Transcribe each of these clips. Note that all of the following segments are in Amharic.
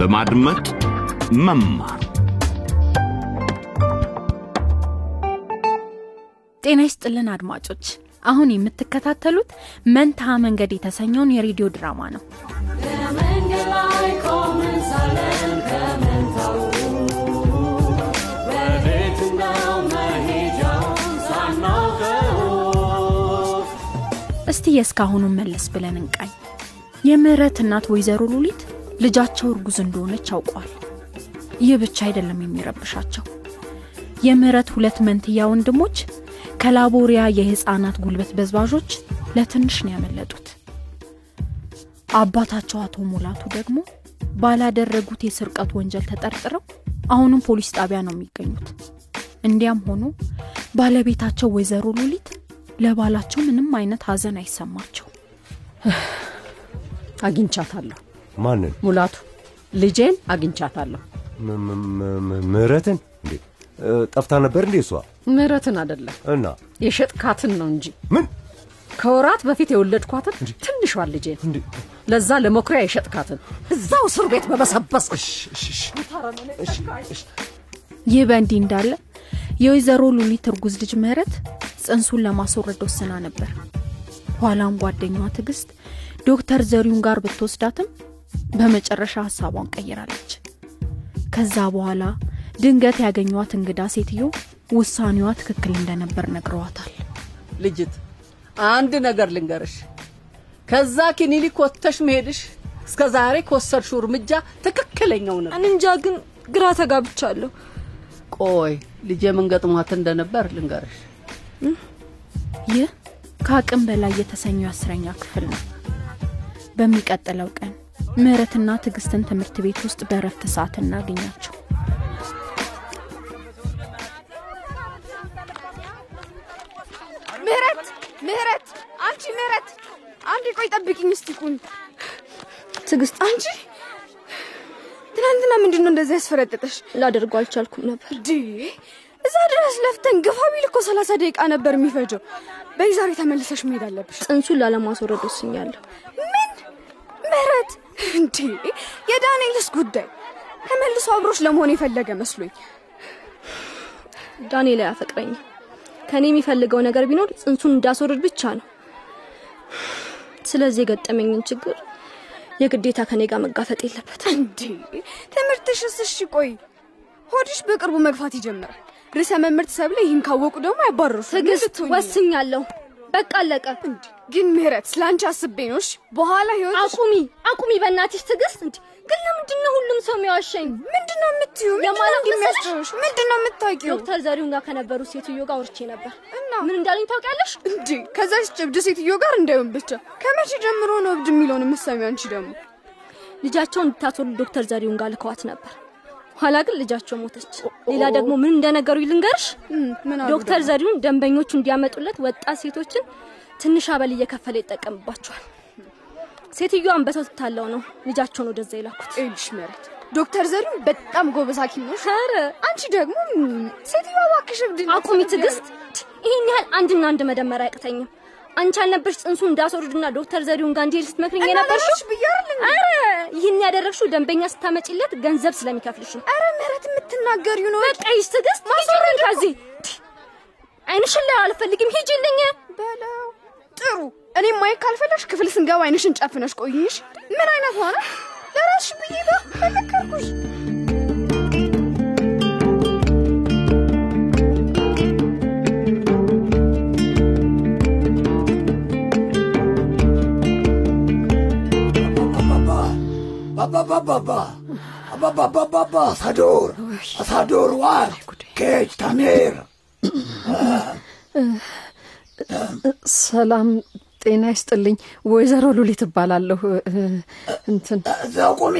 በማድመጥ መማር ጤና ይስጥልን አድማጮች። አሁን የምትከታተሉት መንታ መንገድ የተሰኘውን የሬዲዮ ድራማ ነው። እስቲ የእስካሁኑን መለስ ብለን እንቃኝ። የምህረት እናት ወይዘሮ ሉሊት ልጃቸው እርጉዝ እንደሆነች አውቀዋል። ይህ ብቻ አይደለም የሚረብሻቸው። የምህረት ሁለት መንትያ ወንድሞች ከላቦሪያ የህፃናት ጉልበት በዝባዦች ለትንሽ ነው ያመለጡት። አባታቸው አቶ ሙላቱ ደግሞ ባላደረጉት የስርቀት ወንጀል ተጠርጥረው አሁንም ፖሊስ ጣቢያ ነው የሚገኙት። እንዲያም ሆኖ ባለቤታቸው ወይዘሮ ሉሊት ለባላቸው ምንም አይነት ሀዘን አይሰማቸው። አግኝቻታለሁ። ማንን? ሙላቱ ልጄን አግኝቻታለሁ። ምህረትን እንዴ ጠፍታ ነበር እንዴ እሷ? ምህረትን አደለም እና የሸጥካትን ነው እንጂ ምን ከወራት በፊት የወለድኳትን ትንሿን ልጄን? ለዛ ለመኩሪያ የሸጥካትን እዛው እስር ቤት እሺ። ይህ በእንዲህ እንዳለ የወይዘሮ ሉሊት እርጉዝ ልጅ ምህረት ጽንሱን ለማስወረድ ወስና ነበር። ኋላም ጓደኛዋ ትዕግስት ዶክተር ዘሪሁን ጋር ብትወስዳትም በመጨረሻ ሀሳቧን ቀይራለች። ከዛ በኋላ ድንገት ያገኟት እንግዳ ሴትዮ ውሳኔዋ ትክክል እንደነበር ነግረዋታል። ልጅት አንድ ነገር ልንገርሽ። ከዛ ክሊኒክ ወጥተሽ መሄድሽ እስከ ዛሬ ከወሰድሽው እርምጃ ትክክለኛው ነው። እንጃ ግን ግራ ተጋብቻለሁ። ቆይ ልጄ ምን ገጥሟት እንደነበር ልንገርሽ። ይህ ከአቅም በላይ የተሰኘው አስረኛ ክፍል ነው። በሚቀጥለው ቀን ምህረትና ትዕግስትን ትምህርት ቤት ውስጥ በእረፍት ሰዓት እናገኛቸው። ምህረት ምህረት፣ አንቺ ምህረት፣ አንዴ ቆይ ጠብቂኝ እስቲ ቁሚ። ትዕግስት፣ አንቺ ትናንትና ምንድን ነው እንደዚህ ያስፈረጠጠሽ? ላደርገው አልቻልኩም ነበር። እዛ ድረስ ለፍተን ግፋ ቢል እኮ ሰላሳ ደቂቃ ነበር የሚፈጀው። በይ ዛሬ ተመልሰሽ መሄድ አለብሽ። ጽንሱን ላለማስወረድ ወስኛለሁ። ምን ምህረት? እንዴ የዳንኤልስ ጉዳይ ተመልሶ አብሮሽ ለመሆን የፈለገ መስሎኝ። ዳንኤል አያፈቅረኝም። ከእኔ የሚፈልገው ነገር ቢኖር ጽንሱን እንዳስወርድ ብቻ ነው። ስለዚህ የገጠመኝን ችግር የግዴታ ከኔ ጋር መጋፈጥ የለበትም። እንዴ ትምህርትሽስ? እሺ ቆይ ሆድሽ በቅርቡ መግፋት ይጀምራል። ርዕሰ መምህርት ሰብለ ይህን ካወቁ ደግሞ ያባረሩሽ። ትዕግስት፣ ወስኛለሁ። በቃ አለቀ። ግን ምህረት ስለ አንቺ አስቤ ነው። እሺ በኋላ ህይወት አቁሚ፣ አቁሚ በእናትሽ ትዕግስት። እንዲ ግን ለምንድን ነው ሁሉም ሰው የሚዋሸኝ? ምንድን ነው የምትዩ? የሚያስጨውሽ ምንድን ነው የምታውቂው? ዶክተር ዘሪሁን ጋር ከነበሩ ሴትዮ ጋር አውርቼ ነበር እና ምን እንዳለኝ ታውቂያለሽ? እንዴ ከዛች ጭብድ ሴትዮ ጋር እንዳይሆን ብቻ። ከመቼ ጀምሮ ነው እብድ የሚለውን የምትሰሚው አንቺ ደግሞ? ልጃቸውን እንድታስወርድ ዶክተር ዘሪሁን ጋር ልከዋት ነበር። ኋላ ግን ልጃቸው ሞተች። ሌላ ደግሞ ምን እንደነገሩ ልንገርሽ። ዶክተር? ዘሪሁን ደንበኞቹ እንዲያመጡለት ወጣት ሴቶችን ትንሽ አበል እየከፈለ ይጠቀምባቸዋል። ሴትዮዋን በሰው ትታለው ነው ልጃቸውን ወደዛ የላኩት። ይኸውልሽ ምህረት ዶክተር ዘሪሁን በጣም ጎበዝ ሐኪም ነው። ኧረ አንቺ ደግሞ ሴትዮዋ እባክሽ እብድ አቁሚ ትዕግስት። ይህን ያህል አንድና አንድ መደመር አያቅተኝም። አንቺ አልነበርሽ ጽንሱ እንዳስወርድና ዶክተር ዘሪሁን ጋር እንዲሄድ ስትመክረኝ የነበርሽው? ኧረ ይህን ያደረግሽው ደንበኛ ስታመጪለት ገንዘብ ስለሚከፍልሽ ነው። ኧረ ምህረት የምትናገሪው ነው። በቃ ይስ ትዕግስት ሂጂልኝ ከዚህ አይንሽን ላይ አልፈልግም ሂጂልኝ በለው ጥሩ። እኔም ማየት ካልፈለሽ ክፍል ስንገባ አይንሽን ጨፍነሽ ቆይሽ። ምን አይነት ሆነ? ለራስሽ ብዬ ነው ተነከርኩሽ። አባባባባ አባባባባ አሳዶር አሳዶር ዋር ኬች ታሜር። ሰላም ጤና ይስጥልኝ። ወይዘሮ ሉሊት እባላለሁ። እ፣ እንትን እዛው ቁሚ።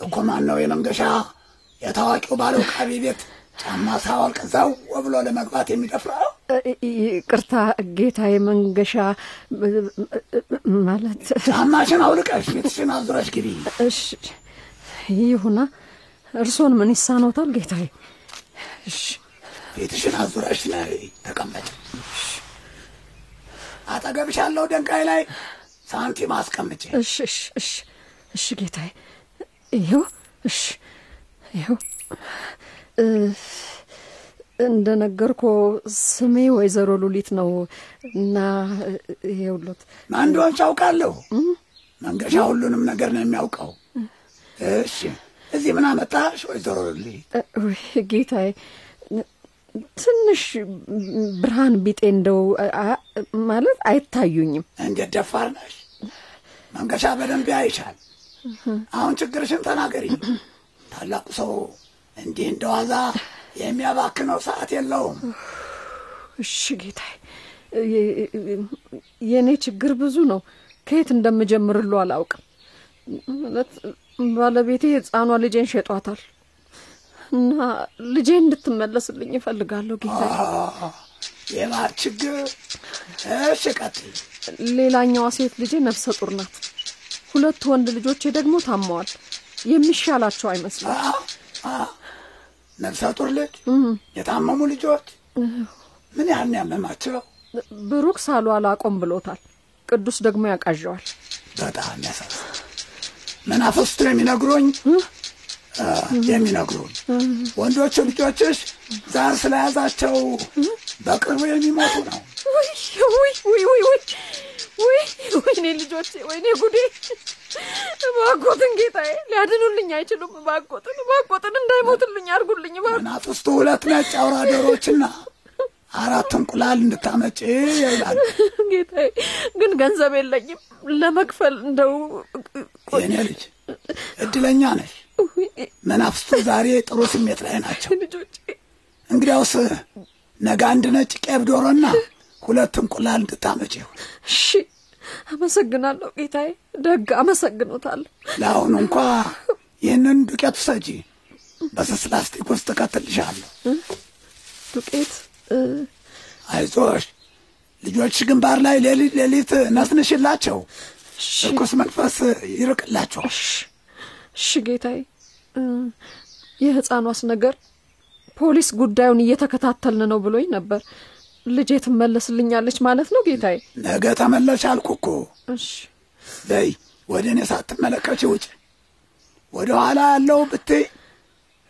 እኮ ማን ነው የመንገሻ? የታዋቂው ባለው ቃቢ ቤት ጫማ ሳወልቅ ዘው ብሎ ለመግባት የሚደፍረው ይቅርታ ጌታዬ መንገሻ ማለት ጫማሽን አውልቀሽ ፊትሽን አዙረሽ ግቢ። እሺ ይሁና። እርሶን ምን ይሳኖታል ጌታዬ? እሺ። ፊትሽን አዙረሽ ነይ ተቀመጭ። አጠገብሽ ያለው ደንጋይ ላይ ሳንቲም አስቀምጬ እሺ እሺ እሺ እሺ ጌታዬ። ይኸው እሺ ይኸው እንደነገርኮ ስሜ ወይዘሮ ሉሊት ነው እና ይኸውሎት ማን እንደሆንሽ አውቃለሁ። መንገሻ ሁሉንም ነገር ነው የሚያውቀው። እሺ እዚህ ምን አመጣሽ ወይዘሮ ሉሊት? ጌታዬ ትንሽ ብርሃን ቢጤ እንደው ማለት አይታዩኝም። እንዴት ደፋር ነሽ! መንገሻ በደንብ ያይሻል። አሁን ችግርሽን ተናገሪ። ታላቁ ሰው እንዲህ እንደዋዛ የሚያባክነው ሰዓት የለውም። እሺ ጌታዬ፣ የእኔ ችግር ብዙ ነው። ከየት እንደምጀምርሉ አላውቅም። ማለት ባለቤቴ ሕፃኗ ልጄን ሸጧታል እና ልጄን እንድትመለስልኝ እፈልጋለሁ ጌታዬ። የባህር ችግር። እሺ ቀጥይ። ሌላኛዋ ሴት ልጄ ነፍሰ ጡር ናት። ሁለቱ ወንድ ልጆቼ ደግሞ ታመዋል። የሚሻላቸው አይመስልም። ነፍሰ ጡር ልጅ፣ የታመሙ ልጆች ምን ያህል ያመማቸው? ብሩክ ሳሉ አላቆም ብሎታል። ቅዱስ ደግሞ ያቃዣዋል። በጣም ያሳዝን። መናፍስቱ የሚነግሩኝ የሚነግሩኝ ወንዶቹ ልጆችሽ ዛር ስለያዛቸው በቅርቡ የሚሞቱ ነው። ውይ ውይ ውይ ውይ ውይ ውይ ወይኔ ልጆቼ፣ ወይኔ ጉዴ! እባክዎትን ጌታዬ፣ ሊያድኑልኝ አይችሉም። እባክዎትን እባክዎትን እንዳይሞትልኝ አድርጉልኝ። መናፍስቱ ሁለት ነጭ አውራ ዶሮዎችና አራት እንቁላል እንድታመጪ ይላሉ። ጌታዬ፣ ግን ገንዘብ የለኝም ለመክፈል። እንደው የኔ ልጅ እድለኛ ነሽ። መናፍስቱ ዛሬ ጥሩ ስሜት ላይ ናቸው። እንግዲያውስ ነገ አንድ ነጭ ቄብ ዶሮና ሁለት እንቁላል እንድታመጪ ይሁን። እሺ፣ አመሰግናለሁ ጌታዬ፣ ደግ አመሰግኖታለሁ። ለአሁኑ እንኳ ይህንን ዱቄት ውሰጂ፣ በስስ ላስቲክ ውስጥ እከትልሻለሁ። ዱቄት አይዞሽ፣ ልጆች ግንባር ላይ ሌሊት ሌሊት ነስንሽላቸው፣ ርኩስ መንፈስ ይርቅላቸዋል። እሺ ጌታዬ። የሕፃኗስ ነገር ፖሊስ ጉዳዩን እየተከታተልን ነው ብሎኝ ነበር። ልጄ ትመለስልኛለች ማለት ነው ጌታዬ? ነገ ተመለሽ አልኩ እኮ። እሺ በይ ወደ እኔ ሳትመለከች ውጭ። ወደ ኋላ ያለው ብትይ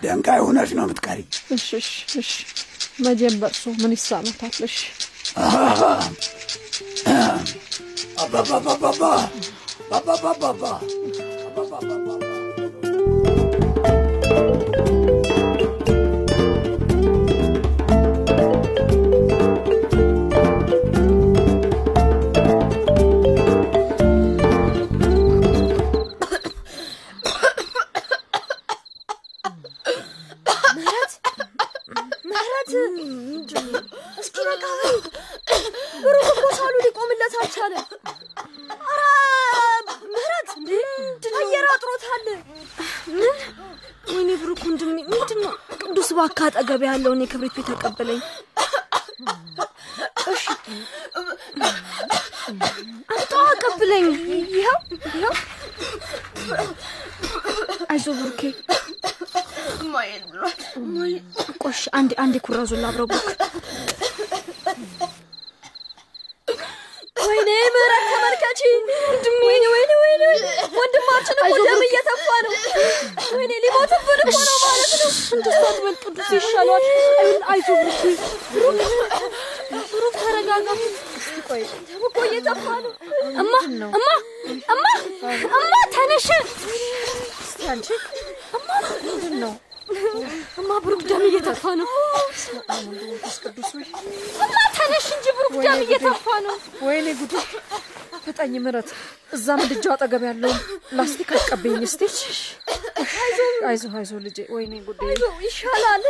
ደንጋይ ሆነሽ ነው የምትቀሪ። እሺ እሺ መቼም በእርሶ ምን ይሳኖታል? እሺ አባባባባባ አየር አጥሮታል። ምን? ወይኔ ብሩክ ወንድሜ፣ ምንድን ነው? ቅዱስ እባክህ አጠገቤ ያለውን የክብሪት ቤት ተቀበለኝ። እሺ አምጣው፣ አቀብለኝ። ይኸው ይኸው። አይዞህ ብሩኬ። ማየል ብሏል። ቆሽ አንዴ አንዴ ኩራዙን ላብረው ብሩክ። ወይኔ ምህረት ተመልከቺ። ወይኔ ወይኔ ወይኔ ወንድማችን እኮ ደም እየተፋ ነው። ወይኔ ሊሞትብን እኮ ነው ማለት ነው። እንደሱ አትበል ቅዱስ ይሻሏል። አይዞ ብሩክ ተረጋጋ። ቆይ ደም እኮ እየተፋ ነው። እማ እማ እማ እማ ተነሽ። አንቺ ምንድን ነው? እማ ብሩክ ደም እየተፋ ነው። እማ ተነሽ እንጂ ብሩክ ደም እየተፋ ነው። ወይኔ ጉዴ! ፍጠኝ ምረት፣ እዛ ምድጃው አጠገብ ያለውን ላስቲክ አቀበኝ እስቲ። አይዞ አይዞ ልጄ። ወይኔ ጉዴ! ይሻላል።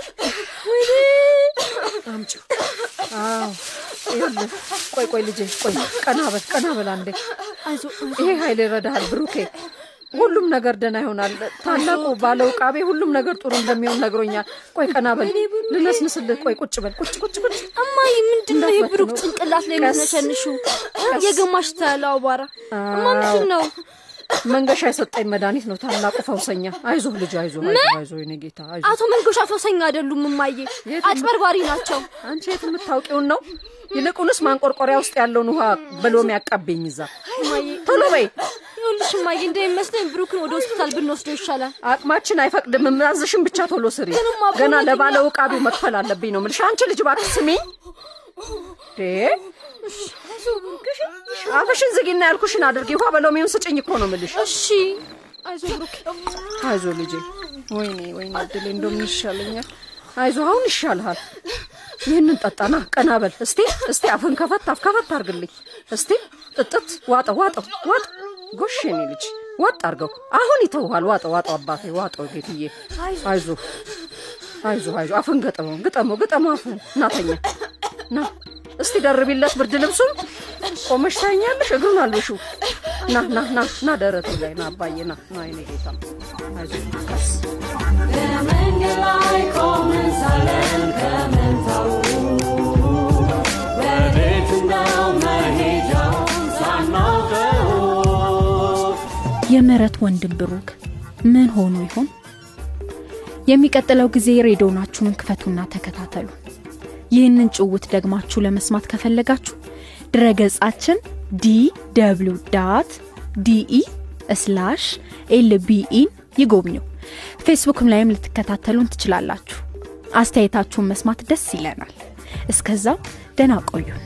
ወይኔ አምጪው። አዎ ይኸውልህ። ቆይ ቆይ ልጄ፣ ቆይ ቀና በል ቀና በል አንዴ። ይሄ ኃይል ይረዳሃል ብሩኬ። ሁሉም ነገር ደህና ይሆናል። ታላቁ ባለ ውቃቤ ሁሉም ነገር ጥሩ እንደሚሆን ነግሮኛል። ቆይ ቀና በል ልነስንስልህ። ቆይ ቁጭ በል ቁጭ ቁጭ ቁጭ። እማዬ ምንድን ነው ይህ ብሩክ እንዳትበትነው። ጭንቅላት ላይ ቀስ፣ የምትነሸንሺው? የግማሽ ታያለው አቧራ። እማ ምንድን ነው? መንገሻ የሰጠኝ መድኃኒት ነው። ታላቁ ፈውሰኛ። አይዞህ ልጅ አይዞህ አይዞህ የኔ ጌታ አይዞህ። አቶ መንገሻ ፈውሰኛ አይደሉም እማዬ፣ አጭበርባሪ ናቸው። አንቺ የት የምታውቂውን ነው? ይልቁንስ ማንቆርቆሪያ ውስጥ ያለውን ውሃ በሎሚ ያቃብኝ እዛ። ቶሎ በይ ይኸውልሽ እማዬ እንደሚመስለኝ ብሩክን ወደ ሆስፒታል ብንወስደው ይሻላል። አቅማችን አይፈቅድም። የማዝሽን ብቻ ቶሎ ስሪ። ገና ለባለ ውቃቢው መክፈል አለብኝ ነው የምልሽ። አንቺ ልጅ እባክሽ ስሚኝ። አፍሽን ዝጊና ያልኩሽን አድርጊ። ውሃ በሎሚውን ስጭኝ እኮ ነው የምልሽ። እሺ ብሩክ። አይዞ ልጄ። ወይኔ ወይኔ እድሌ እንደምን ይሻለኛል። አይዞ አሁን ይሻልሃል። ይህንን ጠጣና ቀና በል እስቲ እስቲ አፍን ከፈት አፍ ከፈት አርግልኝ እስቲ ጥጥት ዋጠው ዋጠው ዋጥ ጎሽ የኔ ልጅ ዋጥ አርገው አሁን ይተውሃል። ዋጠው ዋጠው አባቴ ዋጠው ጌትዬ። አይዞ አይዞ አይዞ አፍን ገጠመው ግጠመው ግጠመው አፍን እናተኛ ና እስቲ ደርቢለት ብርድ ልብሱን ቆመሽ ታኛለሽ። እግሩን አልብሹ ና ና ና ና ደረቱ ላይ ና አባዬ ና ና የኔ ጌታ አይዞ ቀስ በመንገድ ላይ ቆመን ሳለን ወዴት መሄጃውን ሳናውቀው የምህረት ወንድም ብሩክ ምን ሆኖ ይሆን? የሚቀጥለው ጊዜ ሬዲዮናችሁን ክፈቱና ተከታተሉ። ይህንን ጭውውት ደግማችሁ ለመስማት ከፈለጋችሁ ድረገጻችን DW dot de slash LBE ን ይጎብኙ። ፌስቡክም ላይም ልትከታተሉን ትችላላችሁ። አስተያየታችሁን መስማት ደስ ይለናል። እስከዛው ደህና ቆዩን።